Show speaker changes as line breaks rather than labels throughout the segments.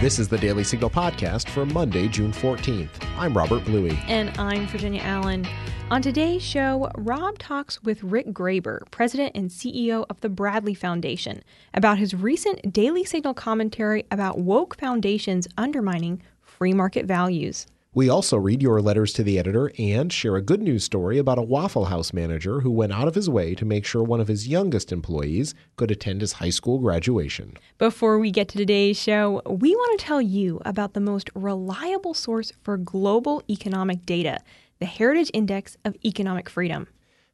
This is the Daily Signal podcast for Monday, June 14th. I'm Robert Bluey.
And I'm Virginia Allen. On today's show, Rob talks with Rick Graber, president and CEO of the Bradley Foundation, about his recent Daily Signal commentary about woke foundations undermining free market values.
We also read your letters to the editor and share a good news story about a Waffle House manager who went out of his way to make sure one of his youngest employees could attend his high school graduation.
Before we get to today's show, we want to tell you about the most reliable source for global economic data the Heritage Index of Economic Freedom.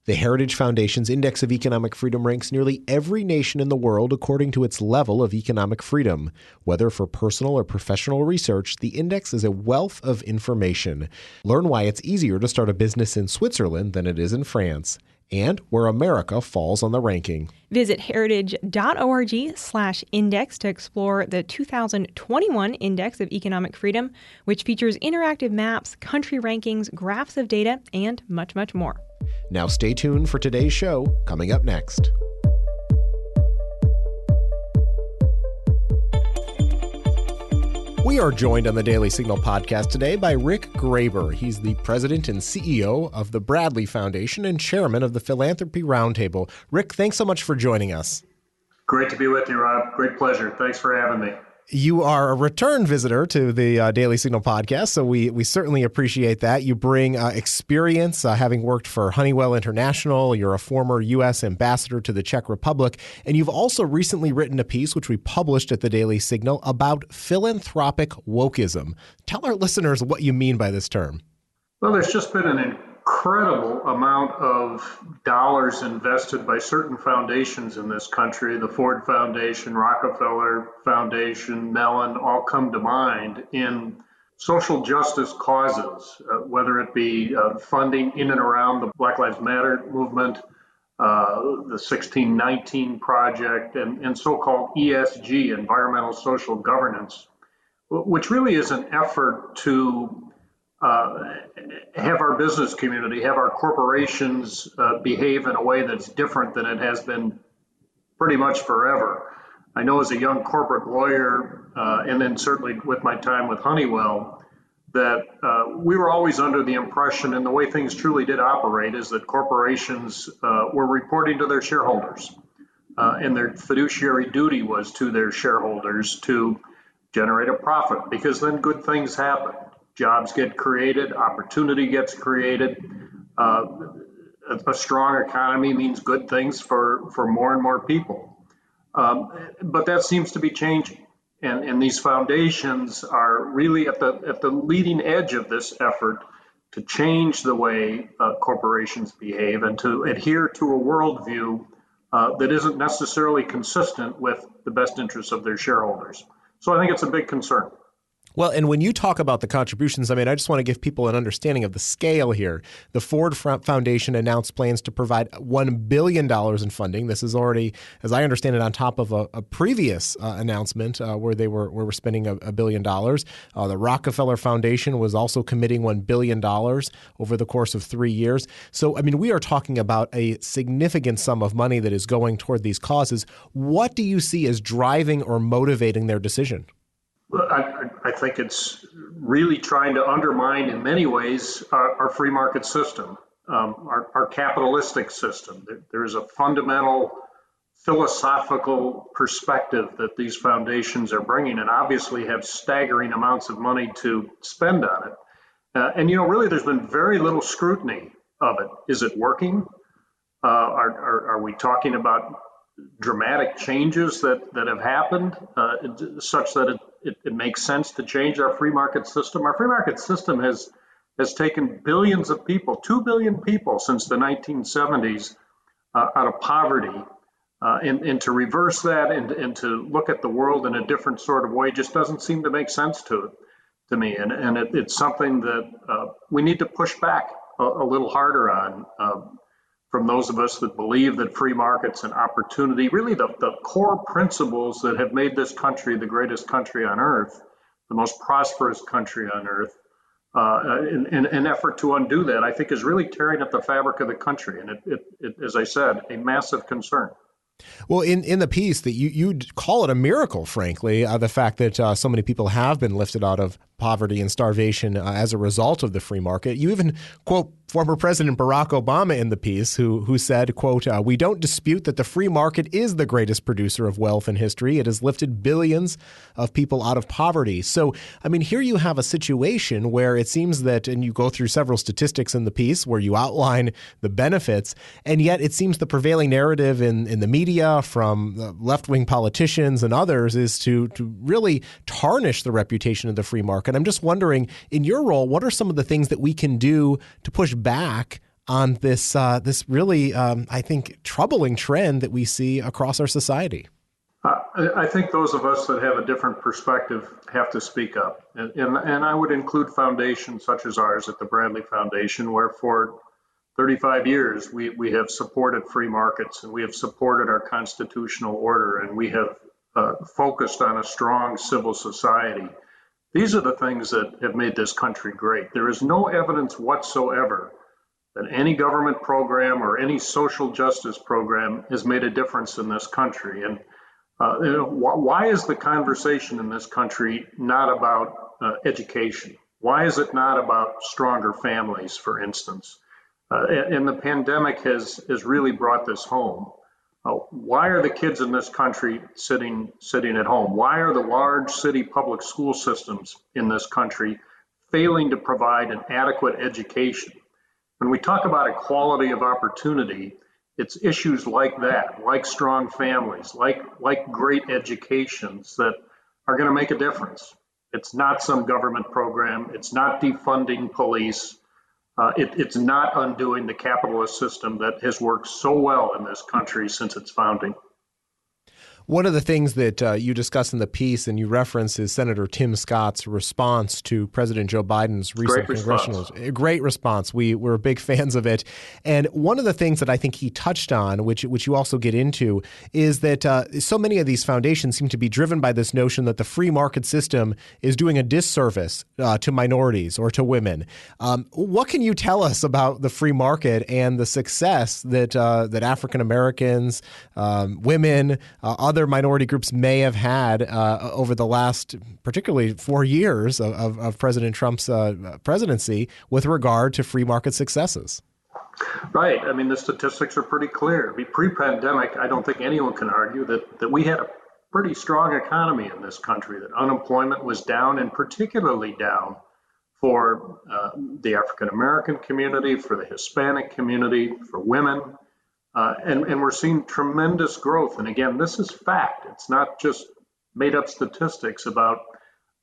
The Heritage Foundation's Index of Economic Freedom ranks nearly every nation in the world according to its level of economic freedom. Whether for personal or professional research, the index is a wealth of information. Learn why it's easier to start a business in Switzerland than it is in France and where America falls on the ranking.
Visit heritage.org slash index to explore the 2021 Index of Economic Freedom, which features interactive maps, country rankings, graphs of data, and much, much more.
Now, stay tuned for today's show coming up next. We are joined on the Daily Signal podcast today by Rick Graber. He's the president and CEO of the Bradley Foundation and chairman of the Philanthropy Roundtable. Rick, thanks so much for joining us.
Great to be with you, Rob. Great pleasure. Thanks for having me
you are a return visitor to the uh, Daily Signal podcast, so we we certainly appreciate that. You bring uh, experience, uh, having worked for Honeywell International. You're a former U.S. ambassador to the Czech Republic, and you've also recently written a piece, which we published at the Daily Signal, about philanthropic wokeism. Tell our listeners what you mean by this term.
Well, there's just been an incredible amount of dollars invested by certain foundations in this country. The Ford Foundation, Rockefeller Foundation, Mellon all come to mind in social justice causes, uh, whether it be uh, funding in and around the Black Lives Matter movement, uh, the 1619 Project, and, and so called ESG, environmental social governance, which really is an effort to have our business community, have our corporations uh, behave in a way that's different than it has been pretty much forever. I know as a young corporate lawyer, uh, and then certainly with my time with Honeywell, that uh, we were always under the impression, and the way things truly did operate, is that corporations uh, were reporting to their shareholders. Uh, and their fiduciary duty was to their shareholders to generate a profit because then good things happen jobs get created, opportunity gets created. Uh, a, a, strong economy means good things for, for more and more people. Um, but that seems to be changing. And, and these foundations are really at the, at the leading edge of this effort to change the way uh, corporations behave and to adhere to a worldview uh, that isn't necessarily consistent with the best interests of their shareholders. So I think it's a big concern.
Well, and when you talk about the contributions, I mean, I just want to give people an understanding of the scale here. The Ford Foundation announced plans to provide $1 billion in funding. This is already, as I understand it, on top of a, a previous uh, announcement uh, where they were, where we're spending a, a billion dollars. Uh, the Rockefeller Foundation was also committing $1 billion over the course of three years. So, I mean, we are talking about a significant sum of money that is going toward these causes. What do you see as driving or motivating their decision?
I, I, think it's really trying to undermine, in many ways, our, our free market system, um, our, our, capitalistic system. There is a fundamental philosophical perspective that these foundations are bringing, and obviously have staggering amounts of money to spend on it. Uh, and you know, really, there's been very little scrutiny of it. Is it working? Uh, are, are, are we talking about dramatic changes that, that have happened uh, such that it, it, it, makes sense to change our free market system. Our free market system has has taken billions of people, two billion people since the 1970s uh, out of poverty. Uh, and, and to reverse that and, and to look at the world in a different sort of way just doesn't seem to make sense to to me. And, and it, it's something that uh, we need to push back a, a little harder on. From those of us that believe that free markets and opportunity, really the, the core principles that have made this country the greatest country on earth, the most prosperous country on earth, uh, in, in, an effort to undo that, I think is really tearing up the fabric of the country. And it, it, it, as I said, a massive concern.
Well, in, in the piece that you you call it a miracle, frankly, uh, the fact that uh, so many people have been lifted out of poverty and starvation uh, as a result of the free market. You even quote former President Barack Obama in the piece, who who said, "quote uh, We don't dispute that the free market is the greatest producer of wealth in history. It has lifted billions of people out of poverty." So, I mean, here you have a situation where it seems that, and you go through several statistics in the piece where you outline the benefits, and yet it seems the prevailing narrative in in the media from left wing politicians and others is to to really tarnish the reputation of the free market and I'm just wondering, in your role, what are some of the things that we can do to push back on this uh, this really, um, I think, troubling trend that we see across our society?
I think those of us that have a different perspective have to speak up. And, and, and, I would include foundations such as ours at the Bradley Foundation, where for 35 years we, we have supported free markets and we have supported our constitutional order and we have uh, focused on a strong civil society. These are the things that have made this country great. There is no evidence whatsoever that any government program or any social justice program has made a difference in this country. And uh, you know, wh- why is the conversation in this country not about uh, education? Why is it not about stronger families, for instance? Uh, and the pandemic has, has really brought this home. Uh, why are the kids in this country sitting sitting at home? Why are the large city public school systems in this country failing to provide an adequate education? When we talk about equality of opportunity, it's issues like that, like strong families, like like great educations that are going to make a difference. It's not some government program. It's not defunding police. Uh, it, it's not undoing the capitalist system that has worked so well in this country since its founding.
One of the things that uh, you discuss in the piece and you reference is Senator Tim Scott's response to President Joe Biden's recent
great
congressional
response.
A great response. We were big fans of it, and one of the things that I think he touched on, which which you also get into, is that uh, so many of these foundations seem to be driven by this notion that the free market system is doing a disservice uh, to minorities or to women. Um, what can you tell us about the free market and the success that uh, that African Americans, um, women, uh, other minority groups may have had uh, over the last, particularly four years of, of, of President Trump's uh, presidency with regard to free market successes.
Right. I mean, the statistics are pretty clear. Pre-pandemic, I don't think anyone can argue that, that we had a pretty strong economy in this country, that unemployment was down and particularly down for uh, the African American community, for the Hispanic community, for women, uh, and, and we're seeing tremendous growth. And again, this is fact. It's not just made up statistics about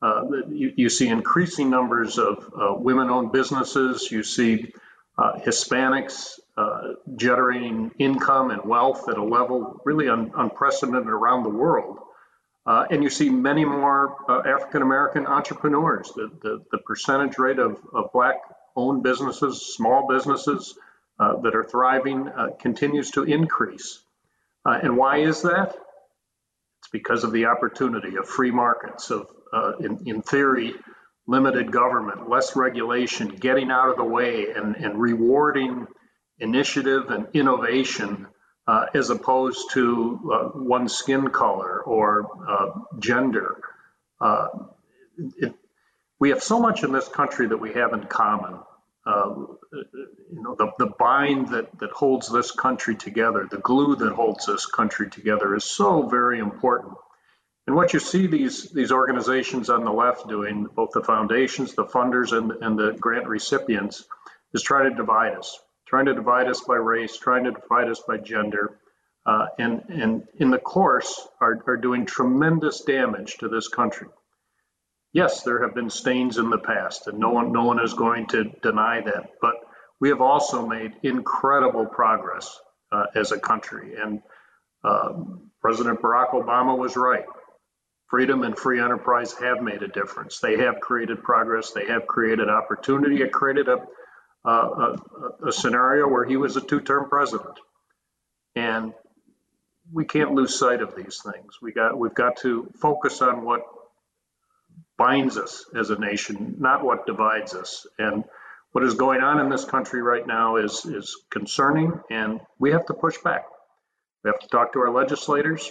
uh, you, you, see increasing numbers of uh, women owned businesses. You see uh, Hispanics uh, generating income and wealth at a level really un- unprecedented around the world. Uh, and you see many more African American entrepreneurs. The, the, the, percentage rate of, of black owned businesses, small businesses, uh, that are thriving uh, continues to increase. Uh, and why is that? It's because of the opportunity of free markets, of, uh, in, in, theory, limited government, less regulation, getting out of the way and, and rewarding initiative and innovation uh, as opposed to one skin color or gender. It, we have so much in this country that we have in common uh, you know, the, the bind that, that holds this country together, the glue that holds this country together is so very important. And what you see these, these organizations on the left doing, both the foundations, the funders, and, and the grant recipients, is trying to divide us, trying to divide us by race, trying to divide us by gender, uh, and, and in the course are, are doing tremendous damage to this country yes, there have been stains in the past, and no one, no one is going to deny that. But we have also made incredible progress uh, as a country. And uh, President Barack Obama was right. Freedom and free enterprise have made a difference. They have created progress. They have created opportunity. It created a, a, a scenario where he was a two-term president. And we can't lose sight of these things. We got we've got to focus on what binds us as a nation, not what divides us. And what is going on in this country right now is is concerning, and we have to push back. We have to talk to our legislators.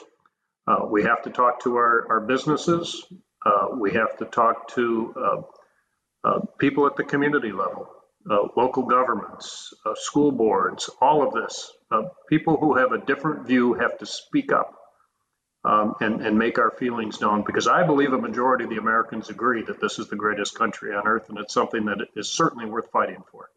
Uh, we have to talk to our, our businesses. Uh, we have to talk to uh, uh people at the community level, uh, local governments, uh, school boards, all of this. people who have a different view have to speak up um, and, and make our feelings known because I believe a majority of the Americans agree that this is the greatest country on earth and it's something that is certainly worth fighting for.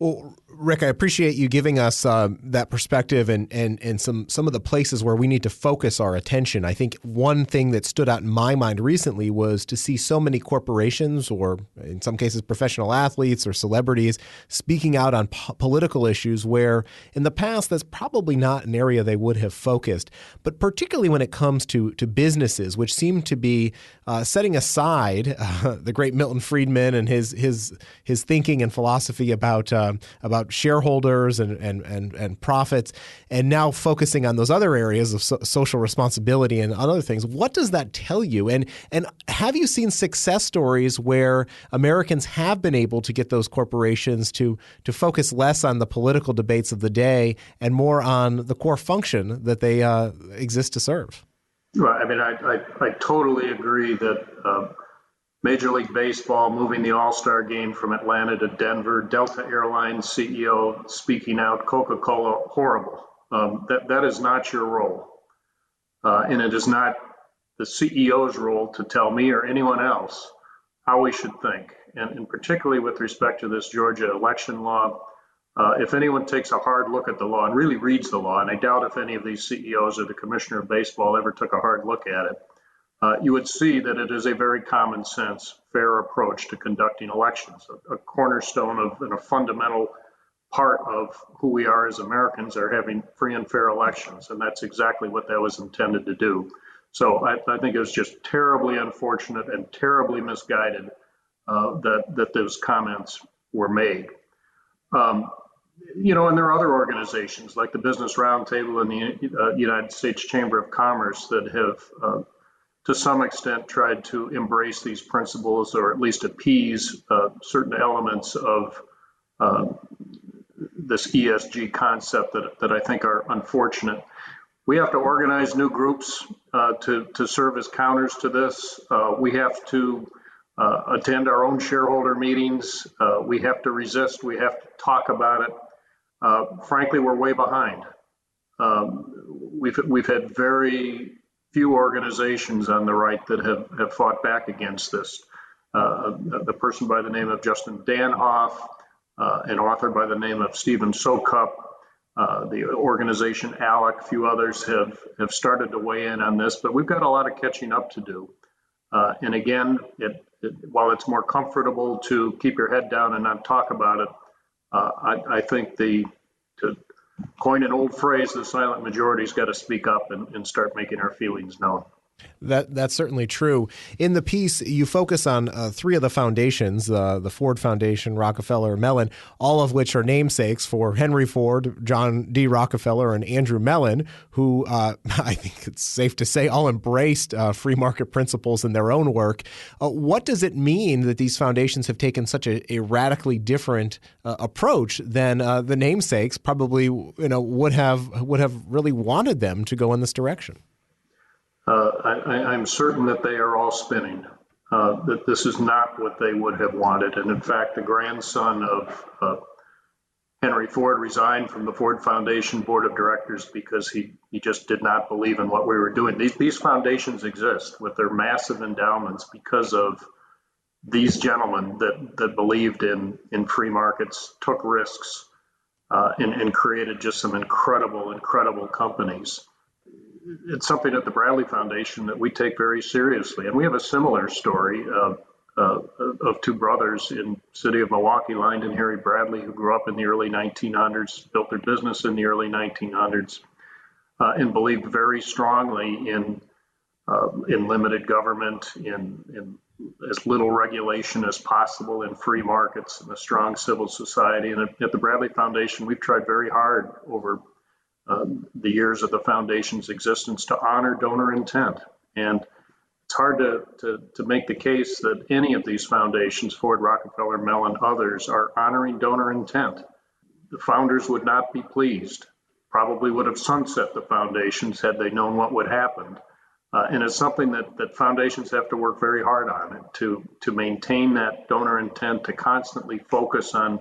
Well, Rick, I appreciate you giving us uh, that perspective and, and, and some, some of the places where we need to focus our attention. I think one thing that stood out in my mind recently was to see so many corporations, or in some cases, professional athletes or celebrities, speaking out on po- political issues where in the past that's probably not an area they would have focused. But particularly when it comes to, to businesses, which seem to be uh, setting aside uh, the great Milton Friedman and his, his, his thinking and philosophy about. Um, about shareholders and, and, and, and profits, and now focusing on those other areas of so- social responsibility and other things. What does that tell you? And, and have you seen success stories where Americans have been able to get those corporations to, to focus less on the political debates of the day and more on the core function that they uh, exist to serve?
Right. I mean, I, I, I totally agree that uh, Major League Baseball moving the All Star game from Atlanta to Denver, Delta Airlines CEO speaking out, Coca Cola, horrible. Um, that, that is not your role. Uh, and it is not the CEO's role to tell me or anyone else how we should think. And, and particularly with respect to this Georgia election law, uh, if anyone takes a hard look at the law and really reads the law, and I doubt if any of these CEOs or the commissioner of baseball ever took a hard look at it, uh, you would see that it is a very common sense, fair approach to conducting elections. A, a cornerstone of and a fundamental part of who we are as Americans are having free and fair elections, and that's exactly what that was intended to do. So I, I think it was just terribly unfortunate and terribly misguided uh, that that those comments were made. Um, you know, and there are other organizations like the Business Roundtable and the uh, United States Chamber of Commerce that have uh, to some extent tried to embrace these principles or at least appease uh, certain elements of uh, this ESG concept that, that I think are unfortunate. We have to organize new groups uh, to, to serve as counters to this. Uh, we have to uh, attend our own shareholder meetings. Uh, we have to resist. We have to talk about it. frankly, we're way behind. Um, we've, we've had very few organizations on the right that have, have fought back against this. Uh, the person by the name of Justin Danhof, uh, an author by the name of Stephen Soukup, uh, the organization ALEC, a few others have, have started to weigh in on this, but we've got a lot of catching up to do. Uh, and again, it, it, while it's more comfortable to keep your head down and not talk about it, uh, I, I, think the to, coin an old phrase, the silent majority's got to speak up and, and start making our feelings known.
That that's certainly true. In the piece, you focus on uh, three of the foundations: uh, the Ford Foundation, Rockefeller, Mellon, all of which are namesakes for Henry Ford, John D. Rockefeller, and Andrew Mellon, who uh, I think it's safe to say all embraced uh, free market principles in their own work. Uh, what does it mean that these foundations have taken such a, a radically different uh, approach than the namesakes probably you know would have would have really wanted them to go in this direction?
Uh, I, am certain that they are all spinning. Uh, that this is not what they would have wanted. And in fact, the grandson of uh, Henry Ford resigned from the Ford Foundation board of directors because he, he just did not believe in what we were doing. These, these foundations exist with their massive endowments because of these gentlemen that, that believed in, in free markets, took risks, uh, and, and created just some incredible, incredible companies it's something at the Bradley Foundation that we take very seriously. And we have a similar story of, uh, of two brothers in city of Milwaukee, Lynde and Harry Bradley, who grew up in the early 1900s, built their business in the early 1900s, uh, and believed very strongly in uh, in limited government, in, in as little regulation as possible, in free markets, and a strong civil society. And at the Bradley Foundation, we've tried very hard over um, the years of the foundation's existence to honor donor intent. And it's hard to, to, to make the case that any of these foundations, Ford, Rockefeller, Mellon, others, are honoring donor intent. The founders would not be pleased probably would have sunset the foundations had they known what would happen. Uh, and it's something that, that foundations have to work very hard on to, to maintain that donor intent, to constantly focus on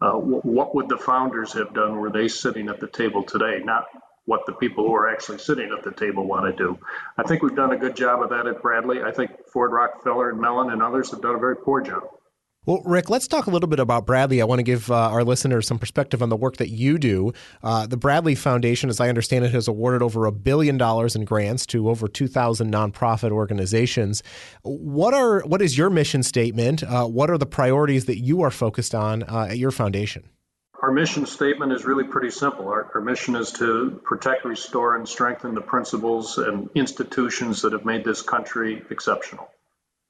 uh, what would the founders have done were they sitting at the table today, not what the people who are actually sitting at the table want to do. I think we've done a good job of that at Bradley. I think Ford Rockefeller and Mellon and others have done a very poor job.
Well, Rick, let's talk a little bit about Bradley. I want to give uh, our listeners some perspective on the work that you do. Uh, the Bradley Foundation, as I understand it, has awarded over a billion dollars in grants to over 2,000 nonprofit organizations. What are what is your mission statement? Uh, what are the priorities that you are focused on uh, at your foundation?
Our mission statement is really pretty simple. Our, our mission is to protect, restore, and strengthen the principles and institutions that have made this country exceptional.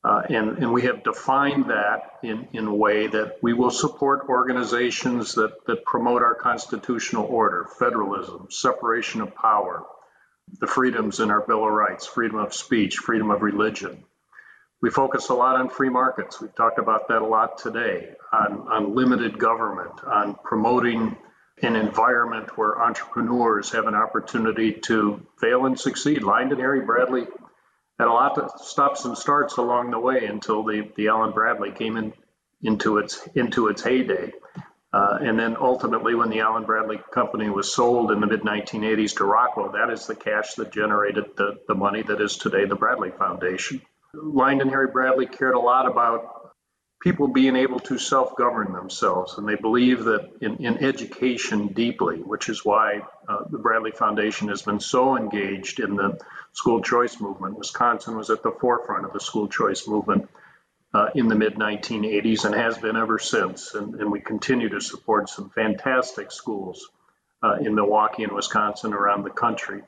Uh, and, and we have defined that in, in a way that we will support organizations that, that promote our constitutional order, federalism, separation of power, the freedoms in our Bill of Rights, freedom of speech, freedom of religion. We focus a lot on free markets. We've talked about that a lot today, on, on limited government, on promoting an environment where entrepreneurs have an opportunity to fail and succeed. Lynde and Harry Bradley had a lot of stops and starts along the way until the, the Allen Bradley came in into its into its heyday. Uh, and then ultimately, when the Allen Bradley Company was sold in the mid 1980s to Rockwell, that is the cash that generated the, the money that is today the Bradley Foundation. Lynde and Harry Bradley cared a lot about people being able to self govern themselves, and they believe that in, in education deeply, which is why uh, the Bradley Foundation has been so engaged in the school choice movement. Wisconsin was at the forefront of the school choice movement uh, in the mid 1980s and has been ever since. And, and, we continue to support some fantastic schools uh, in Milwaukee and Wisconsin around the country.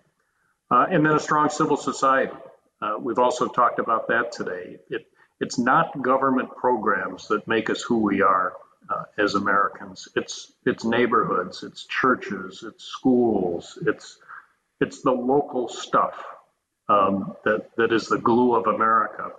Uh, and then a strong civil society. Uh, we've also talked about that today. It, it's not government programs that make us who we are uh, as Americans. It's it's neighborhoods, it's churches, it's schools, it's it's the local stuff um, that that is the glue of America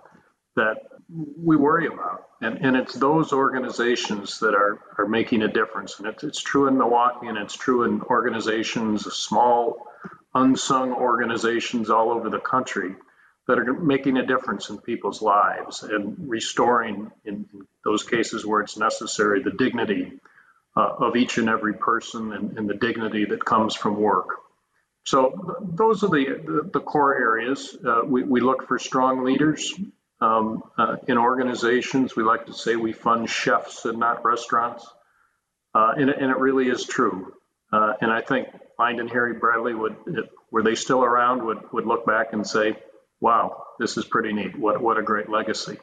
that we worry about, and and it's those organizations that are are making a difference, and it's it's true in Milwaukee, and it's true in organizations, small unsung organizations all over the country that are making a difference in people's lives and restoring, in, those cases where it's necessary, the dignity uh, of each and every person and, and, the dignity that comes from work. So those are the, the, core areas. Uh, we, we, look for strong leaders um, uh, in organizations. We like to say we fund chefs and not restaurants. Uh, and, and, it really is true. Uh, and I think Lynde and Harry Bradley would, were they still around, would, would look back and say, wow, this is pretty neat. What, what a great legacy.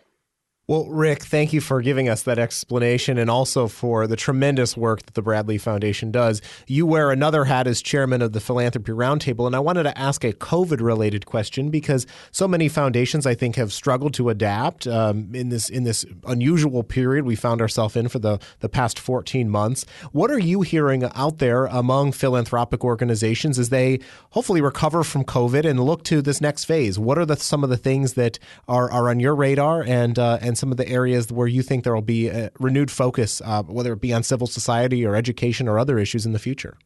Well, Rick, thank you for giving us that explanation and also for the tremendous work that the Bradley Foundation does. You wear another hat as chairman of the Philanthropy Roundtable, and I wanted to ask a COVID related question because so many foundations, I think, have struggled to adapt um, in this in this unusual period we found ourselves in for the, the past 14 months. What are you hearing out there among philanthropic organizations as they hopefully recover from COVID and look to this next phase? What are the, some of the things that are, are on your radar and, uh, and some of the areas where you think there will be a renewed focus, uh, whether it be on civil society or education or other issues in the future?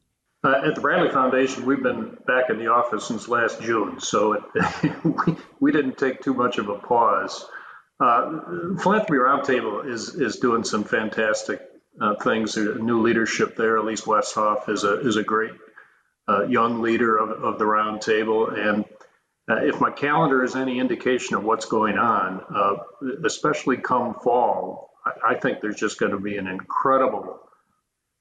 Uh, at the Bradley Foundation, we've been back in the office since last June, so it, we, didn't take too much of a pause. Uh, Philanthropy Roundtable is is doing some fantastic uh, things. New leadership there. Elise Westhoff is a is a great uh, young leader of, of the roundtable, and uh, if my calendar is any indication of what's going on, uh, especially come fall, I, I think there's just going to be an incredible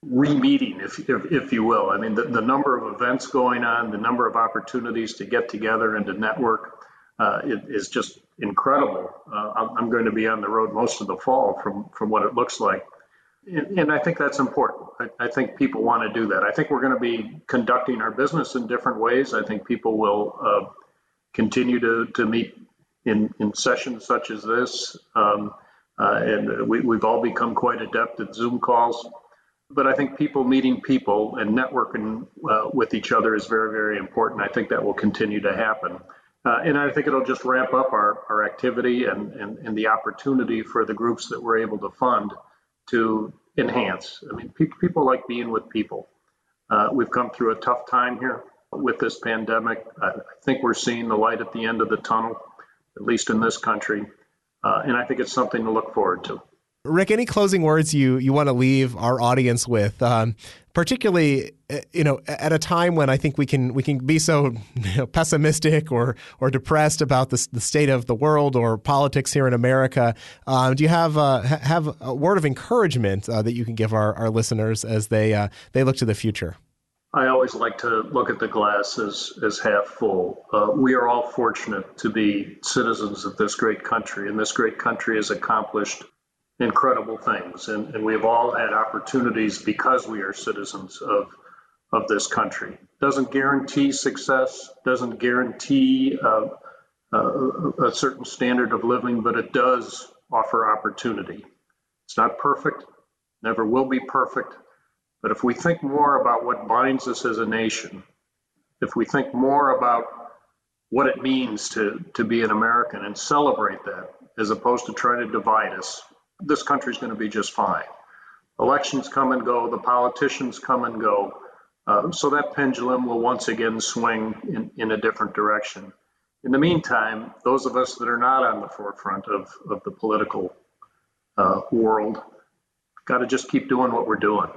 re-meeting, if, if, if, you will. I mean, the, the, number of events going on, the number of opportunities to get together and to network uh, is just incredible. Uh, I'm, I'm, going to be on the road most of the fall from, from what it looks like. And, and I think that's important. I, I, think people want to do that. I think we're going to be conducting our business in different ways. I think people will uh, continue to, to meet in, in sessions such as this. Um, uh, and we, we've all become quite adept at Zoom calls. But I think people meeting people and networking uh, with each other is very, very important. I think that will continue to happen. Uh, and I think it'll just ramp up our, our activity and, and, and the opportunity for the groups that we're able to fund to enhance. I mean, pe- people like being with people. Uh, we've come through a tough time here with this pandemic. I think we're seeing the light at the end of the tunnel, at least in this country. Uh, and I think it's something to look forward to.
Rick, any closing words you, you want to leave our audience with, um, particularly uh, you know at a time when I think we can we can be so you know, pessimistic or or depressed about the, the state of the world or politics here in America. Um, do you have uh, have a word of encouragement uh, that you can give our, our listeners as they they look to the future?
I always like to look at the glass as, as half full. Uh, we are all fortunate to be citizens of this great country, and this great country has accomplished incredible things. And, and we've all had opportunities because we are citizens of, of this country. Doesn't guarantee success, doesn't guarantee uh, uh, a certain standard of living, but it does offer opportunity. It's not perfect, never will be perfect but if we think more about what binds us as a nation, if we think more about what it means to, to be an American and celebrate that, as opposed to trying to divide us, this country's going to be just fine. Elections come and go, the politicians come and go. Uh, so that pendulum will once again swing in, in a different direction. In the meantime, those of us that are not on the forefront of, of the political uh, world got to just keep doing what we're doing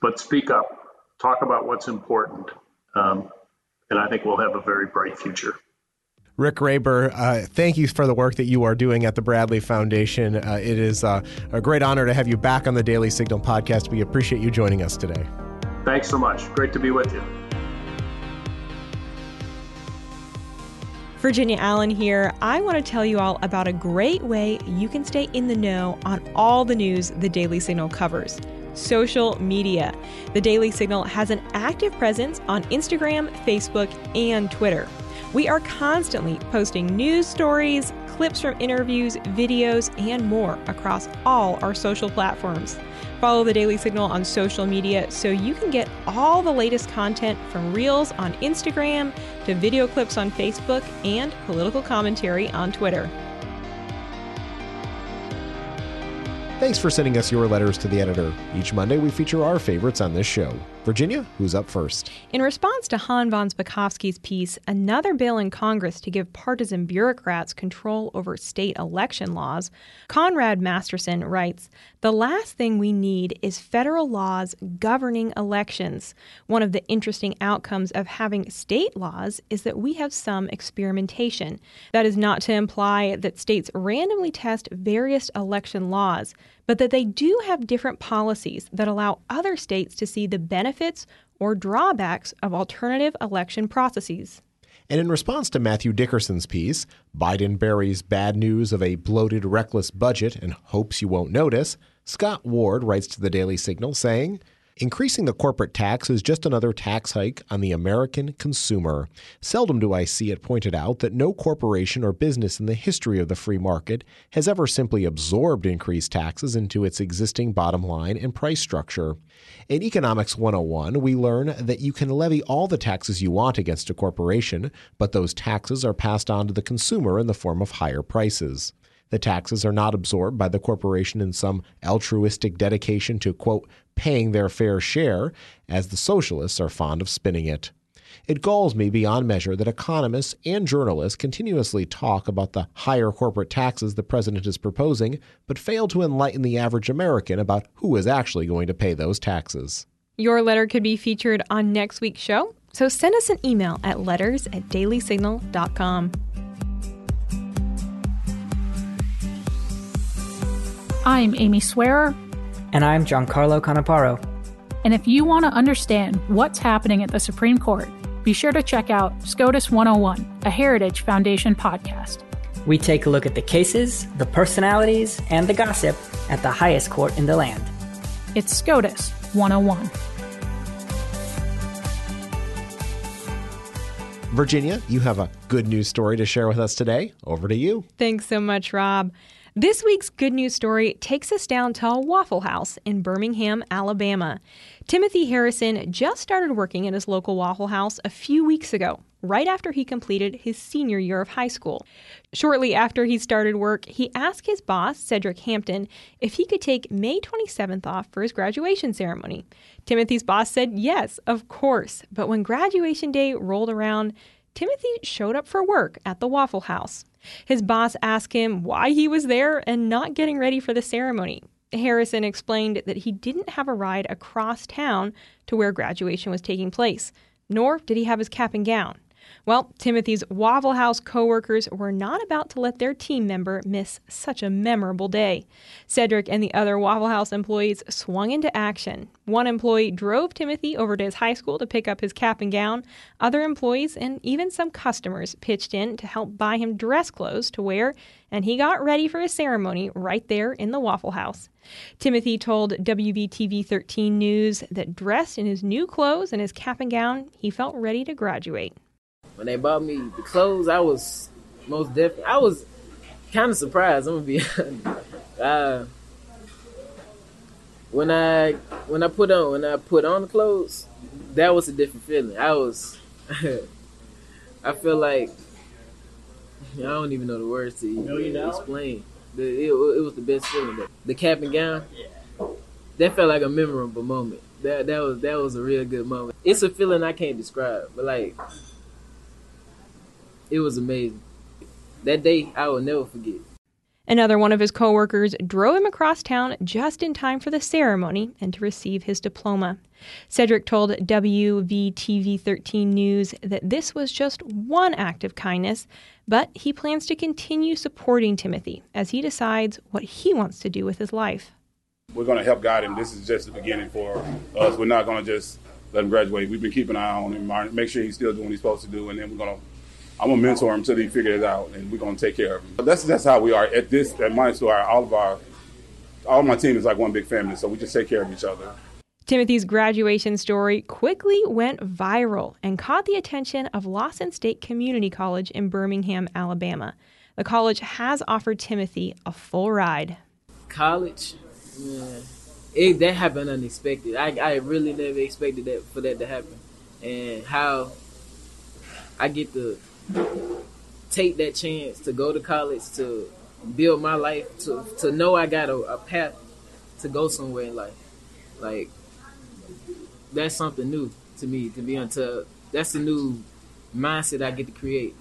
but speak up, talk about what's important, um, and I think we'll have a very bright future.
Rick Graber, uh, thank you for the work that you are doing at the Bradley Foundation. Uh, it is uh, a great honor to have you back on the Daily Signal podcast. We appreciate you joining us today.
Thanks so much. Great to be with you.
Virginia Allen here. I want to tell you all about a great way you can stay in the know on all the news the Daily Signal covers social media. The Daily Signal has an active presence on Instagram, Facebook, and Twitter. We are constantly posting news stories, clips from interviews, videos, and more across all our social platforms. Follow the Daily Signal on social media so you can get all the latest content from Reels on Instagram to video clips on Facebook and political commentary on Twitter.
Thanks for sending us your letters to the editor. Each Monday, we feature our favorites on this show. Virginia, who's up first?
In response to Hans von Spakovsky's piece, another bill in Congress to give partisan bureaucrats control over state election laws, Conrad Masterson writes The last thing we need is federal laws governing elections. One of the interesting outcomes of having state laws is that we have some experimentation. That is not to imply that states randomly test various election laws but that they do have different policies that allow other states to see the benefits or drawbacks of alternative election processes.
And in response to Matthew Dickerson's piece, Biden buries bad news of a bloated, reckless budget and hopes you won't notice, Scott Ward writes to the Daily Signal saying, Increasing the corporate tax is just another tax hike on the American consumer. Seldom do I see it pointed out that no corporation or business in the history of the free market has ever simply absorbed increased taxes into its existing bottom line and price structure. In Economics 101, we learn that you can levy all the taxes you want against a corporation, but those taxes are passed on to the consumer in the form of higher prices. The taxes are not absorbed by the corporation in some altruistic dedication to, quote, paying their fair share, as the socialists are fond of spinning it. It galls me beyond measure that economists and journalists continuously talk about the higher corporate taxes the president is proposing, but fail to enlighten the average American about who is actually going to pay those taxes.
Your letter could be featured on next week's show, so send us an email at letters at dailysignal.com.
I'm Amy Swearer.
And I'm Giancarlo Canaparo.
And if you want to understand what's happening at the Supreme Court, be sure to check out SCOTUS 101, a Heritage Foundation podcast.
We take a look at the cases, the personalities, and the gossip at the highest court in the land.
It's SCOTUS 101.
Virginia, you have a good news story to share with us today. Over to you.
Thanks so much, Rob. This week's good news story takes us down to a Waffle House in Birmingham, Alabama. Timothy Harrison just started working at his local Waffle House a few weeks ago. right after he completed his senior year of high school. Shortly after he started work, he asked his boss, Cedric Hampton, if he could take May 27th off for his graduation ceremony. Timothy's boss said yes, of course. But when graduation day rolled around, Timothy showed up for work at the Waffle House. His boss asked him why he was there and not getting ready for the ceremony. Harrison explained that he didn't have a ride across town to where graduation was taking place, nor did he have his cap and gown. Well, Timothy's Waffle House coworkers were not about to let their team member miss such a memorable day. Cedric and the other Waffle House employees swung into action. One employee drove Timothy over to his high school to pick up his cap and gown. Other employees and even some customers pitched in to help buy him dress clothes to wear, and he got ready for his ceremony right there in the Waffle House. Timothy told WVTM 13 News that dressed in his new clothes and his cap and gown, he felt ready to graduate
when they bought me the clothes, I was most definitely I was kind of surprised. I'm gonna be uh, when I when I put on when I put on the clothes, that was a different feeling. I was I feel like I don't even know the words to even explain. The, it, it, was the best feeling. But the cap and gown, that felt like a memorable moment. That that was that was a real good moment. It's a feeling I can't describe, but like it was amazing. That day I will never forget.
Another one of his coworkers drove him across town just in time for the ceremony and to receive his diploma. Cedric told WVTM 13 News that this was just one act of kindness, but he plans to continue supporting Timothy as he decides what he wants to do with his life.
We're going to help guide him. This is just the beginning for us. We're not going to just let him graduate. We've been keeping an eye on him, make sure he's still doing what he's supposed to do, and then we're going to I'm gonna mentor him until he figures it out, and we're gonna take care of him. But that's that's how we are at this at my store. All of our all of my team is like one big family, so we just take care of each other.
Timothy's graduation story quickly went viral and caught the attention of Lawson State Community College in Birmingham, Alabama. The college has offered Timothy a full ride.
College, yeah, it, that happened unexpected. I, I really never expected that for that to happen, and how I get to take that chance to go to college to build my life to to know I got a, a path to go somewhere in life. Like that's something new to me to be into. That's a new mindset I get to create.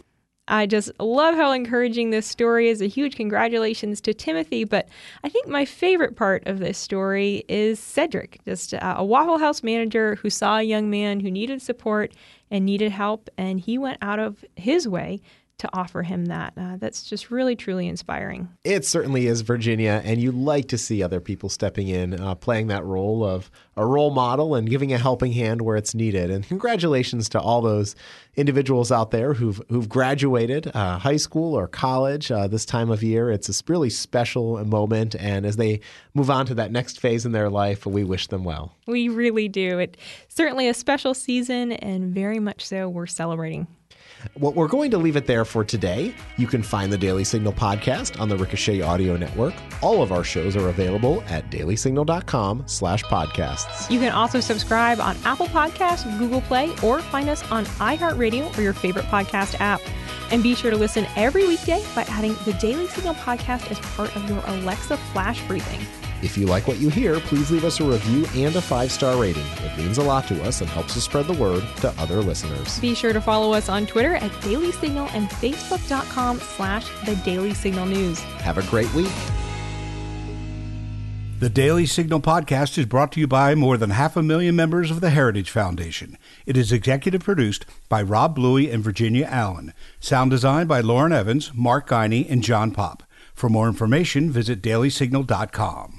I just love how encouraging this story is. A huge congratulations to Timothy. But I think my favorite part of this story is Cedric, just a Waffle House manager who saw a young man who needed support and needed help, and he went out of his way to offer him that. Uh, that's just really, truly inspiring.
It certainly is, Virginia. And you like to see other people stepping in, uh, playing that role of a role model and giving a helping hand where it's needed. And congratulations to all those individuals out there who've, who've graduated uh, high school or college uh, this time of year. It's a really special moment. And as they move on to that next phase in their life, we wish them well.
We really do. It's certainly a special season, and very much so we're celebrating.
Well, we're going to leave it there for today. You can find the Daily Signal podcast on the Ricochet Audio Network. All of our shows are available at dailysignal.com slash podcasts.
You can also subscribe on Apple Podcasts, Google Play, or find us on iHeartRadio or your favorite podcast app. And be sure to listen every weekday by adding the Daily Signal podcast as part of your Alexa flash briefing.
If you like what you hear, please leave us a review and a five star rating. It means a lot to us and helps us spread the word to other listeners.
Be sure to follow us on Twitter at Daily Signal and Facebook.com slash The Daily Signal News.
Have a great week.
The Daily Signal podcast is brought to you by more than half a million members of the Heritage Foundation. It is executive produced by Rob Bluey and Virginia Allen. Sound design by Lauren Evans, Mark Guiney, and John Popp. For more information, visit dailysignal.com.